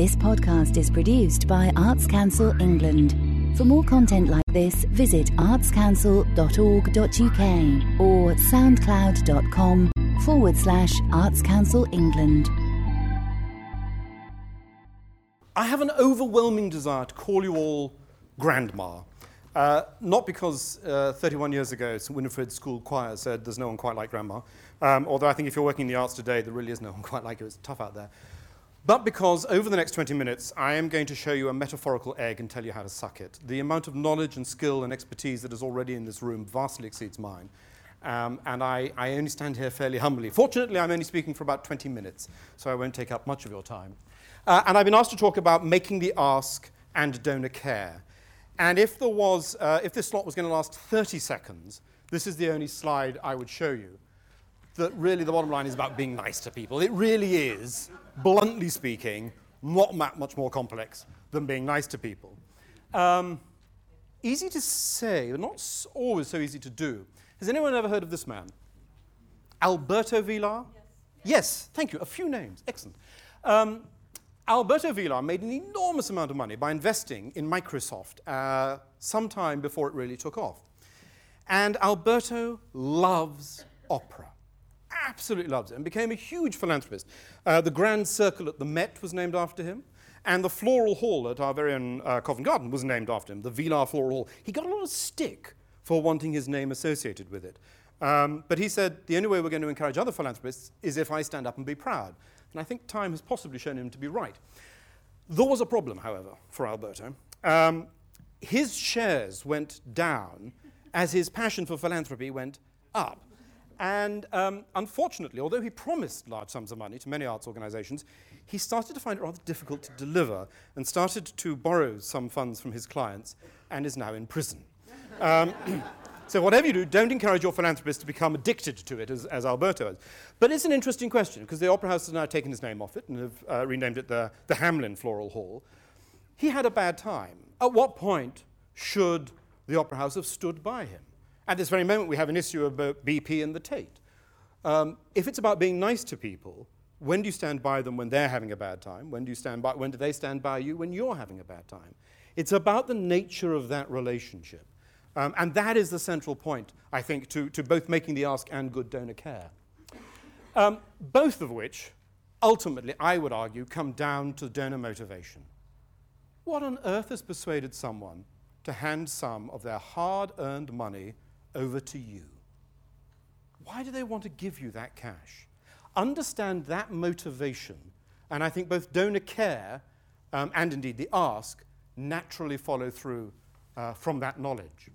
This podcast is produced by Arts Council England. For more content like this, visit artscouncil.org.uk or soundcloud.com forward slash Arts Council England. I have an overwhelming desire to call you all grandma. Uh, not because uh, 31 years ago, St. Winifred's School Choir said there's no one quite like grandma, um, although I think if you're working in the arts today, there really is no one quite like her. It's tough out there. But because over the next 20 minutes, I am going to show you a metaphorical egg and tell you how to suck it. The amount of knowledge and skill and expertise that is already in this room vastly exceeds mine. Um, and I, I only stand here fairly humbly. Fortunately, I'm only speaking for about 20 minutes, so I won't take up much of your time. Uh, and I've been asked to talk about making the ask and donor care. And if there was, uh, if this slot was going to last 30 seconds, this is the only slide I would show you. That really the bottom line is about being nice to people. It really is, bluntly speaking, not much more complex than being nice to people. Um, easy to say, but not always so easy to do. Has anyone ever heard of this man? Alberto Vilar? Yes. yes, thank you. A few names. Excellent. Um, Alberto Vilar made an enormous amount of money by investing in Microsoft uh, sometime before it really took off. And Alberto loves opera. Absolutely loves it and became a huge philanthropist. Uh, the Grand Circle at the Met was named after him. And the Floral Hall at our very own uh, Covent Garden was named after him, the Vilar Floral Hall. He got a lot of stick for wanting his name associated with it. Um, but he said, the only way we're going to encourage other philanthropists is if I stand up and be proud. And I think time has possibly shown him to be right. There was a problem, however, for Alberto. Um, his shares went down as his passion for philanthropy went up. And um, unfortunately, although he promised large sums of money to many arts organizations, he started to find it rather difficult to deliver and started to borrow some funds from his clients and is now in prison. Um, So whatever you do, don't encourage your philanthropists to become addicted to it, as, as Alberto has. But it's an interesting question, because the Opera House has now taken his name off it and have uh, renamed it the, the Hamlyn Floral Hall. He had a bad time. At what point should the Opera House have stood by him? At this very moment, we have an issue about BP and the Tate. Um, if it's about being nice to people, when do you stand by them when they're having a bad time? When do you stand by when do they stand by you when you're having a bad time? It's about the nature of that relationship. Um, and that is the central point, I think, to, to both making the ask and good donor care. Um, both of which, ultimately, I would argue, come down to donor motivation. What on earth has persuaded someone to hand some of their hard earned money over to you? Why do they want to give you that cash? Understand that motivation, and I think both donor care um, and indeed the ask naturally follow through uh, from that knowledge.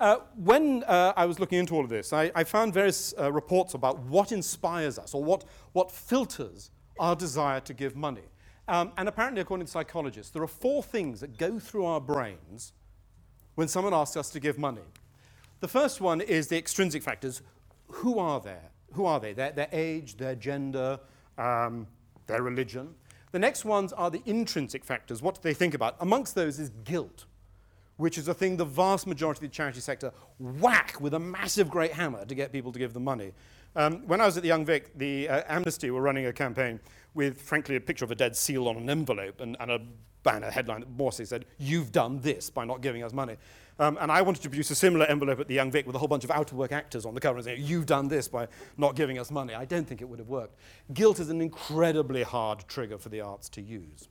Uh, when uh, I was looking into all of this, I, I found various uh, reports about what inspires us or what, what filters our desire to give money. Um, and apparently, according to psychologists, there are four things that go through our brains when someone asks us to give money. The first one is the extrinsic factors. Who are they? Who are they? Their, their age, their gender, um, their religion. The next ones are the intrinsic factors. What do they think about? Amongst those is guilt which is a thing the vast majority of the charity sector whack with a massive great hammer to get people to give them money. Um, when I was at the Young Vic, the uh, Amnesty were running a campaign with, frankly, a picture of a dead seal on an envelope and, and a banner headline that Morsi said, You've done this by not giving us money. Um, and I wanted to produce a similar envelope at the Young Vic with a whole bunch of out of work actors on the cover and saying, You've done this by not giving us money. I don't think it would have worked. Guilt is an incredibly hard trigger for the arts to use.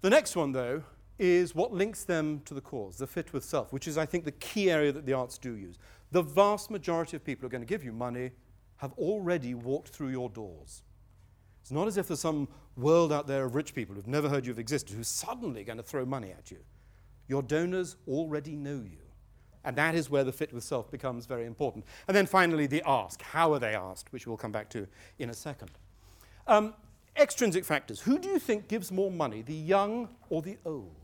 The next one, though, is what links them to the cause, the fit with self, which is, I think, the key area that the arts do use. The vast majority of people who are going to give you money have already walked through your doors. It's not as if there's some world out there of rich people who've never heard you've existed who's suddenly going to throw money at you. Your donors already know you. And that is where the fit with self becomes very important. And then finally, the ask. How are they asked? Which we'll come back to in a second. Um, extrinsic factors. Who do you think gives more money, the young or the old?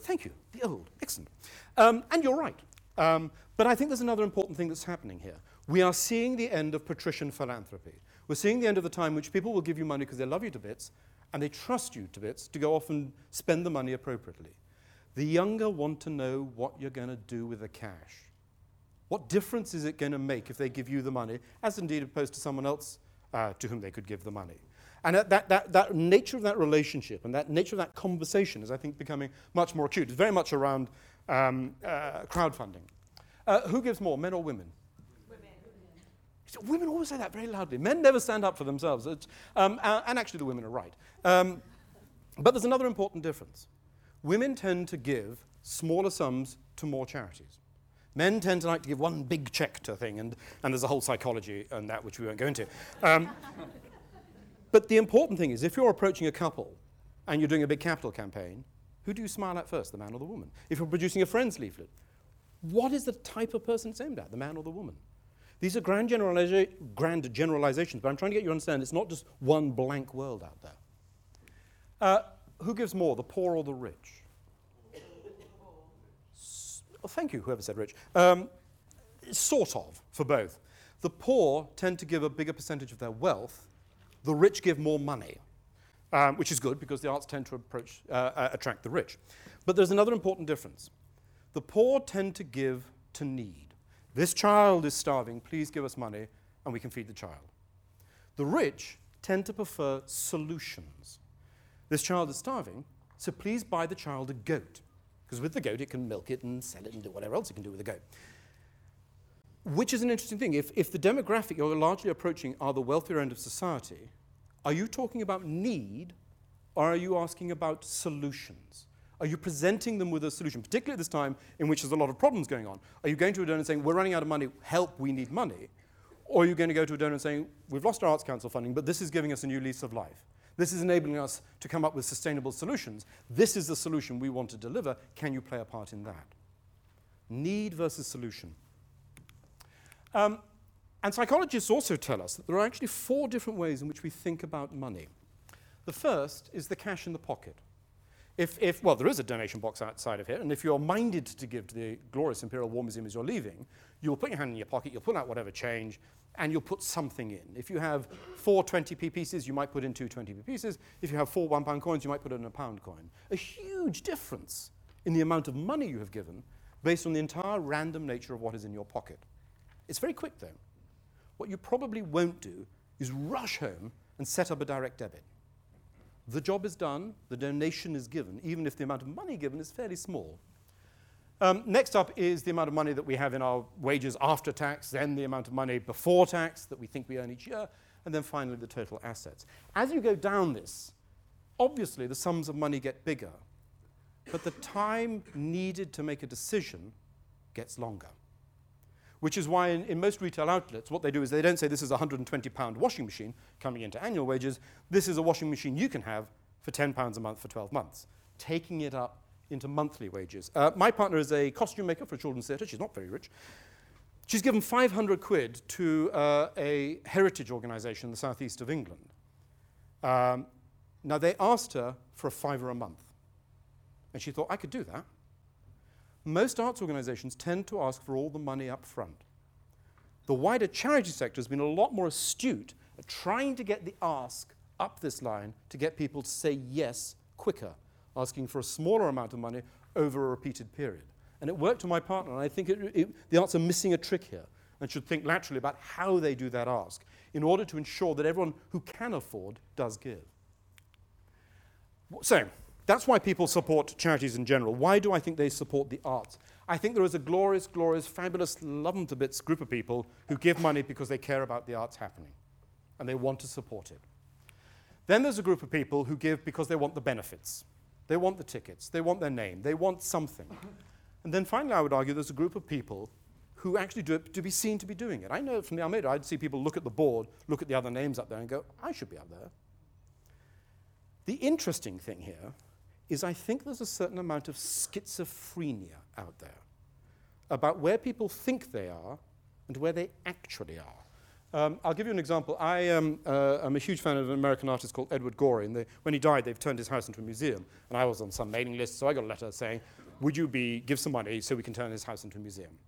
Thank you. The old. Excellent. Um, and you're right. Um, but I think there's another important thing that's happening here. We are seeing the end of patrician philanthropy. We're seeing the end of the time which people will give you money because they love you to bits and they trust you to bits to go off and spend the money appropriately. The younger want to know what you're going to do with the cash. What difference is it going to make if they give you the money, as indeed opposed to someone else uh, to whom they could give the money? And that, that, that, nature of that relationship and that nature of that conversation is, I think, becoming much more acute. It's very much around um, uh, crowdfunding. Uh, who gives more, men or women? Women. Always say that very loudly. Men never stand up for themselves. Um, and actually, the women are right. Um, but there's another important difference. Women tend to give smaller sums to more charities. Men tend to like to give one big check to a thing, and, and there's a whole psychology and that which we won't go into. Um, but the important thing is if you're approaching a couple and you're doing a big capital campaign, who do you smile at first, the man or the woman? If you're producing a friend's leaflet, what is the type of person it's aimed at, the man or the woman? These are grand, generaliza- grand generalizations, but I'm trying to get you to understand it's not just one blank world out there. Uh, who gives more, the poor or the rich? Well, thank you, whoever said rich. Um, sort of, for both. The poor tend to give a bigger percentage of their wealth, the rich give more money, um, which is good because the arts tend to approach, uh, uh, attract the rich. But there's another important difference. The poor tend to give to need. This child is starving, please give us money, and we can feed the child. The rich tend to prefer solutions. This child is starving, so please buy the child a goat. Because with the goat, it can milk it and sell it and do whatever else it can do with a goat. Which is an interesting thing. If, if the demographic you're largely approaching are the wealthier end of society, are you talking about need or are you asking about solutions? Are you presenting them with a solution, particularly at this time in which there's a lot of problems going on? Are you going to a donor and saying, We're running out of money, help, we need money? Or are you going to go to a donor and saying, We've lost our Arts Council funding, but this is giving us a new lease of life? This is enabling us to come up with sustainable solutions. This is the solution we want to deliver. Can you play a part in that? Need versus solution. Um, and psychologists also tell us that there are actually four different ways in which we think about money. The first is the cash in the pocket. If, if, well, there is a donation box outside of here, and if you're minded to give to the glorious Imperial War Museum as you're leaving, you'll put your hand in your pocket, you'll pull out whatever change, and you'll put something in. If you have four 20p pieces, you might put in two 20p pieces. If you have four one pound coins, you might put in a pound coin. A huge difference in the amount of money you have given based on the entire random nature of what is in your pocket. It's very quick, though. What you probably won't do is rush home and set up a direct debit. The job is done, the donation is given, even if the amount of money given is fairly small. Um, next up is the amount of money that we have in our wages after tax, then the amount of money before tax that we think we earn each year, and then finally the total assets. As you go down this, obviously the sums of money get bigger, but the time needed to make a decision gets longer. Which is why in, in most retail outlets, what they do is they don't say this is a 120 pound washing machine coming into annual wages. This is a washing machine you can have for 10 pounds a month for 12 months, taking it up into monthly wages. Uh, my partner is a costume maker for a children's theatre. She's not very rich. She's given 500 quid to uh, a heritage organisation in the southeast of England. Um, now, they asked her for a fiver a month. And she thought, I could do that. Most arts organisations tend to ask for all the money up front. The wider charity sector has been a lot more astute at trying to get the ask up this line to get people to say yes quicker asking for a smaller amount of money over a repeated period. And it worked to my partner, and I think it, it, the arts are missing a trick here and should think laterally about how they do that ask in order to ensure that everyone who can afford does give. So, that's why people support charities in general. Why do I think they support the arts? I think there is a glorious, glorious, fabulous, love them to bits group of people who give money because they care about the arts happening and they want to support it. Then there's a group of people who give because they want the benefits. They want the tickets. They want their name. They want something. And then finally, I would argue there's a group of people who actually do it to be seen to be doing it. I know from the Almeida, I'd see people look at the board, look at the other names up there, and go, I should be up there. The interesting thing here is I think there's a certain amount of schizophrenia out there about where people think they are and where they actually are. Um, I'll give you an example. I am uh, a huge fan of an American artist called Edward Gorey. And they, when he died, they've turned his house into a museum. And I was on some mailing list, so I got a letter saying, would you be, give some money so we can turn his house into a museum?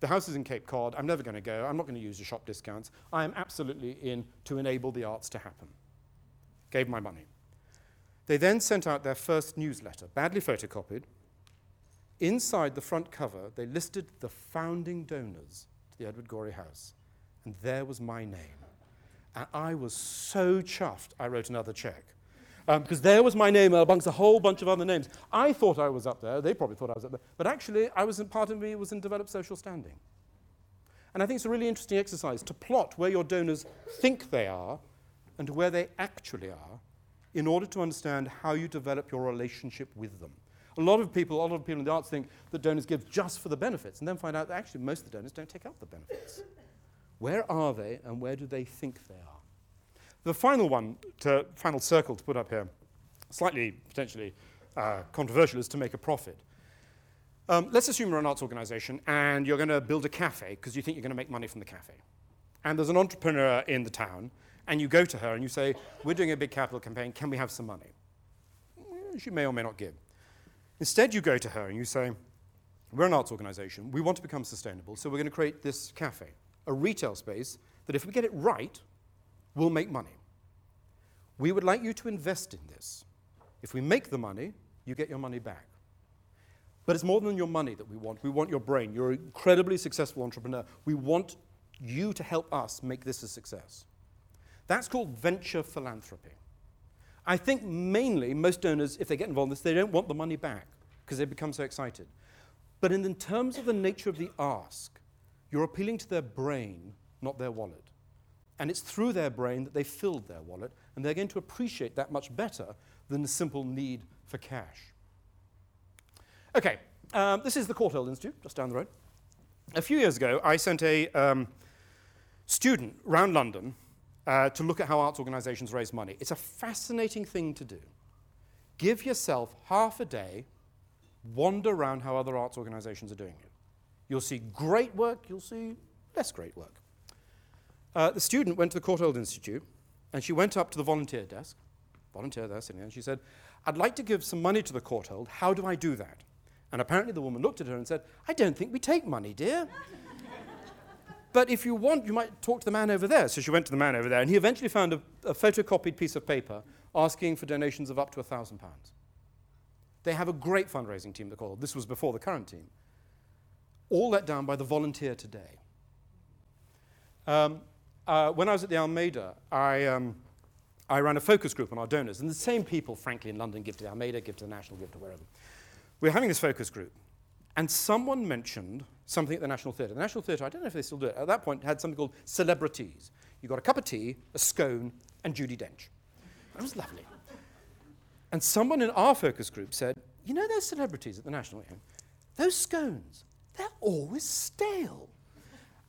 The house is in Cape Cod. I'm never going to go. I'm not going to use the shop discounts. I am absolutely in to enable the arts to happen. Gave my money. They then sent out their first newsletter, badly photocopied. Inside the front cover, they listed the founding donors to the Edward Gorey House and there was my name. And I was so chuffed, I wrote another check. Because um, there was my name amongst a whole bunch of other names. I thought I was up there. They probably thought I was up there. But actually, I was in, part of me was in developed social standing. And I think it's a really interesting exercise to plot where your donors think they are and where they actually are in order to understand how you develop your relationship with them. A lot of people, a lot of people in the arts think that donors give just for the benefits and then find out that actually most of the donors don't take up the benefits. Where are they and where do they think they are? The final one, to, final circle to put up here, slightly potentially uh, controversial, is to make a profit. Um, let's assume you're an arts organization and you're going to build a cafe because you think you're going to make money from the cafe. And there's an entrepreneur in the town, and you go to her and you say, We're doing a big capital campaign, can we have some money? She may or may not give. Instead, you go to her and you say, We're an arts organization, we want to become sustainable, so we're going to create this cafe, a retail space that if we get it right, will make money. We would like you to invest in this. If we make the money, you get your money back. But it's more than your money that we want. We want your brain. You're an incredibly successful entrepreneur. We want you to help us make this a success. That's called venture philanthropy. I think mainly most donors, if they get involved in this, they don't want the money back because they become so excited. But in, in terms of the nature of the ask, you're appealing to their brain, not their wallet. And it's through their brain that they filled their wallet, and they're going to appreciate that much better than the simple need for cash. Okay, um, this is the Courtauld Institute, just down the road. A few years ago, I sent a um, student around London uh, to look at how arts organizations raise money. It's a fascinating thing to do. Give yourself half a day, wander around how other arts organizations are doing it. You'll see great work, you'll see less great work. Uh, the student went to the Courtauld Institute, and she went up to the volunteer desk, volunteer there sitting there, and she said, I'd like to give some money to the Courtauld. How do I do that? And apparently the woman looked at her and said, I don't think we take money, dear. But if you want, you might talk to the man over there. So she went to the man over there, and he eventually found a, a photocopied piece of paper asking for donations of up to £1,000. They have a great fundraising team, they call This was before the current team. All let down by the volunteer today. Um, uh, when I was at the Almeida, I, um, I ran a focus group on our donors, and the same people, frankly, in London give to the Almeida, give to the National, give to wherever we were having this focus group, and someone mentioned something at the National Theatre. The National Theatre, I don't know if they still do it, at that point had something called celebrities. You got a cup of tea, a scone, and Judi Dench. That was lovely. And someone in our focus group said, You know those celebrities at the National Theatre? Those scones, they're always stale.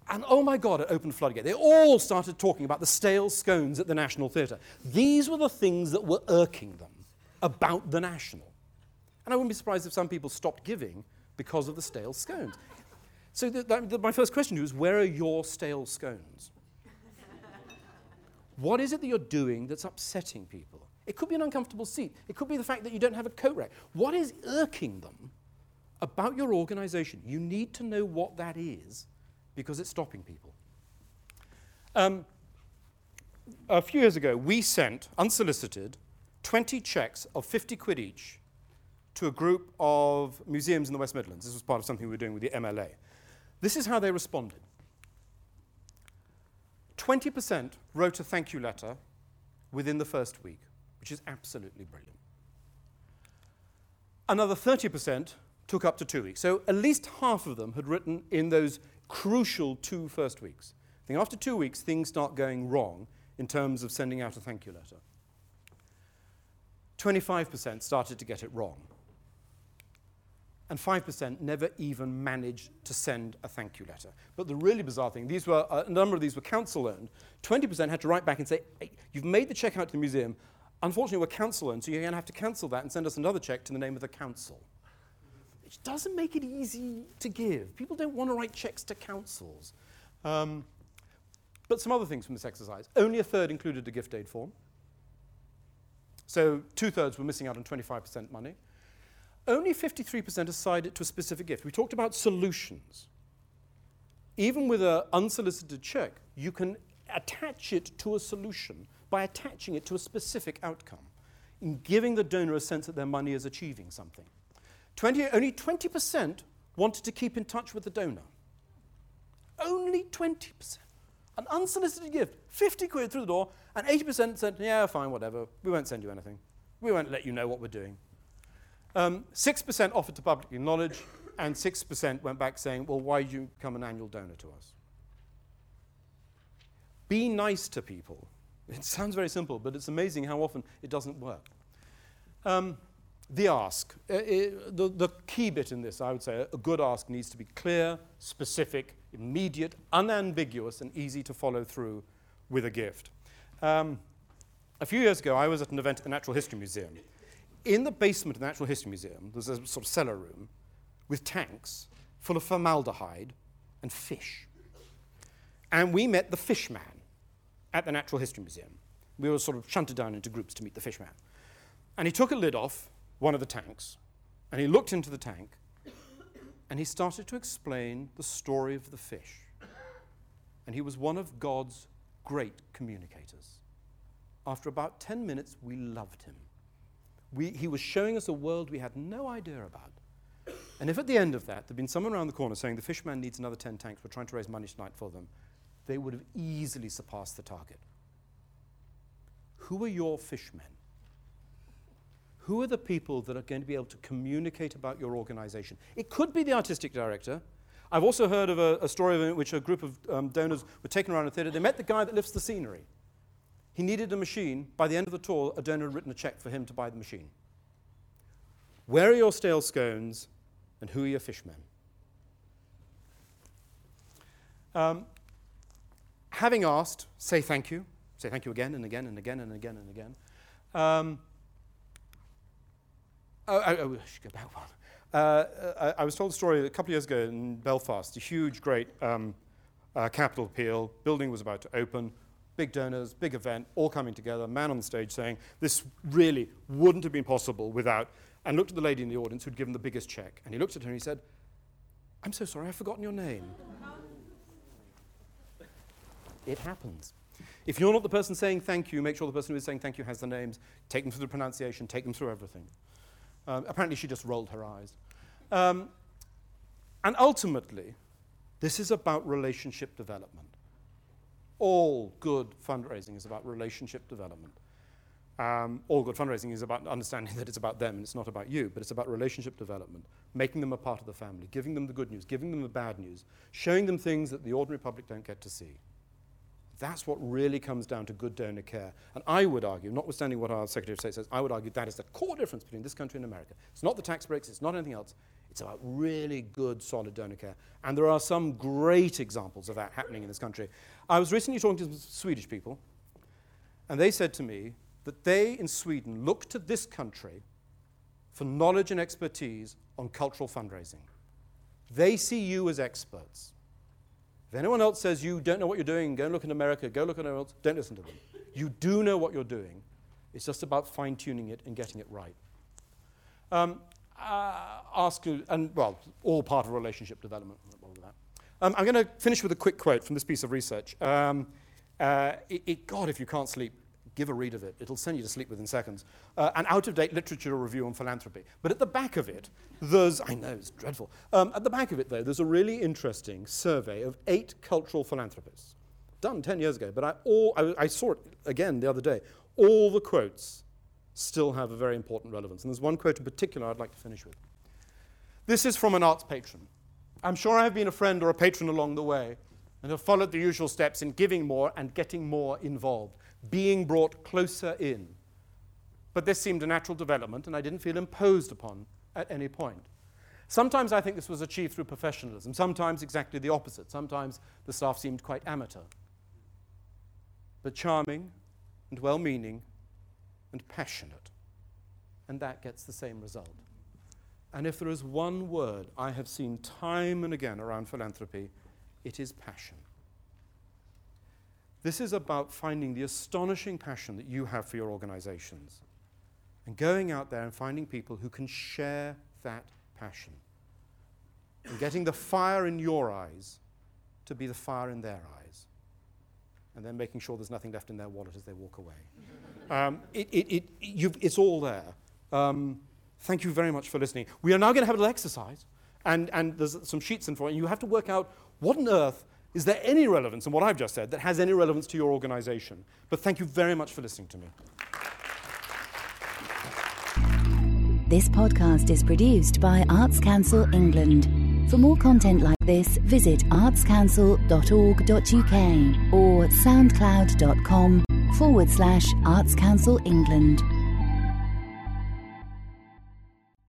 And oh my God, it opened floodgate. They all started talking about the stale scones at the National Theatre. These were the things that were irking them about the National. And I wouldn't be surprised if some people stopped giving because of the stale scones. So the, the, my first question to you is where are your stale scones? what is it that you're doing that's upsetting people? It could be an uncomfortable seat. It could be the fact that you don't have a coat rack. What is irking them about your organization? You need to know what that is because it's stopping people. Um, a few years ago, we sent, unsolicited, 20 checks of 50 quid each to a group of museums in the West Midlands. This was part of something we were doing with the MLA. This is how they responded 20% wrote a thank you letter within the first week, which is absolutely brilliant. Another 30% took up to two weeks. So at least half of them had written in those crucial two first weeks. I think after two weeks, things start going wrong in terms of sending out a thank you letter. 25% started to get it wrong and 5% never even managed to send a thank you letter. But the really bizarre thing, these were, a number of these were council owned. 20% had to write back and say, hey, you've made the check out to the museum. Unfortunately, we're council owned, so you're going to have to cancel that and send us another check to the name of the council. Which doesn't make it easy to give. People don't want to write checks to councils. Um, but some other things from this exercise. Only a third included a gift aid form. So two thirds were missing out on 25% money only 53% assigned it to a specific gift. We talked about solutions. Even with an unsolicited check, you can attach it to a solution by attaching it to a specific outcome, in giving the donor a sense that their money is achieving something. 20, only 20% wanted to keep in touch with the donor. Only 20%. An unsolicited gift, 50 quid through the door, and 80% said, yeah, fine, whatever. We won't send you anything. We won't let you know what we're doing. Um, 6% offered to public knowledge, and 6% went back saying, well, why did you become an annual donor to us? Be nice to people. It sounds very simple, but it's amazing how often it doesn't work. Um, the ask. Uh, it, the, the key bit in this, I would say, a good ask needs to be clear, specific, immediate, unambiguous, and easy to follow through with a gift. Um, a few years ago, I was at an event at the Natural History Museum. In the basement of the Natural History Museum, there's a sort of cellar room with tanks full of formaldehyde and fish. And we met the fish man at the Natural History Museum. We were sort of shunted down into groups to meet the fish man. And he took a lid off one of the tanks, and he looked into the tank, and he started to explain the story of the fish. And he was one of God's great communicators. After about 10 minutes, we loved him. We, he was showing us a world we had no idea about. And if at the end of that there'd been someone around the corner saying the fishman needs another 10 tanks, we're trying to raise money tonight for them, they would have easily surpassed the target. Who are your fishmen? who are the people that are going to be able to communicate about your organization? It could be the artistic director. I've also heard of a, a story in which a group of um, donors were taken around a theater. They met the guy that lifts the scenery. He needed a machine. By the end of the tour, a donor had written a check for him to buy the machine. Where are your stale scones and who are your fishmen? Um, having asked, say thank you. Say thank you again and again and again and again and again. Um, Oh, I, oh, I should go back one. Uh, I, I, was told a story a couple of years ago in Belfast, a huge, great um, uh, capital appeal. Building was about to open. Big donors, big event, all coming together. Man on the stage saying, This really wouldn't have been possible without. And looked at the lady in the audience who'd given the biggest check. And he looked at her and he said, I'm so sorry, I've forgotten your name. it happens. If you're not the person saying thank you, make sure the person who is saying thank you has the names. Take them through the pronunciation, take them through everything. Um, apparently, she just rolled her eyes. Um, and ultimately, this is about relationship development. All good fundraising is about relationship development. Um, all good fundraising is about understanding that it's about them and it's not about you, but it's about relationship development, making them a part of the family, giving them the good news, giving them the bad news, showing them things that the ordinary public don't get to see. That's what really comes down to good donor care. And I would argue, notwithstanding what our Secretary of State says, I would argue that is the core difference between this country and America. It's not the tax breaks, it's not anything else. It's about really good, solid donor care. And there are some great examples of that happening in this country. I was recently talking to some Swedish people, and they said to me that they in Sweden look to this country for knowledge and expertise on cultural fundraising. They see you as experts. If anyone else says you don't know what you're doing, go and look in America, go look anyone else, don't listen to them. You do know what you're doing. It's just about fine tuning it and getting it right. Um, uh, ask, and well, all part of relationship development. Um, I'm going to finish with a quick quote from this piece of research. Um, uh, it, it, God, if you can't sleep, give a read of it. It'll send you to sleep within seconds. Uh, an out of date literature review on philanthropy. But at the back of it, there's, I know, it's dreadful. Um, at the back of it, though, there's a really interesting survey of eight cultural philanthropists, done 10 years ago. But I, all, I, I saw it again the other day. All the quotes still have a very important relevance. And there's one quote in particular I'd like to finish with. This is from an arts patron. I'm sure I have been a friend or a patron along the way and have followed the usual steps in giving more and getting more involved being brought closer in. But this seemed a natural development, and I didn't feel imposed upon at any point. Sometimes I think this was achieved through professionalism, sometimes exactly the opposite. Sometimes the staff seemed quite amateur. But charming and well meaning and passionate. And that gets the same result. And if there is one word I have seen time and again around philanthropy, it is passion. This is about finding the astonishing passion that you have for your organizations and going out there and finding people who can share that passion and getting the fire in your eyes to be the fire in their eyes and then making sure there's nothing left in their wallet as they walk away. Um, it, it, it, it's all there. Um, thank you very much for listening. We are now going to have a little exercise, and, and there's some sheets in front, and you have to work out what on earth is there any relevance in what I've just said that has any relevance to your organization? But thank you very much for listening to me. This podcast is produced by Arts Council England. For more content like this, visit artscouncil.org.uk or soundcloud.com forward slash Arts Council England.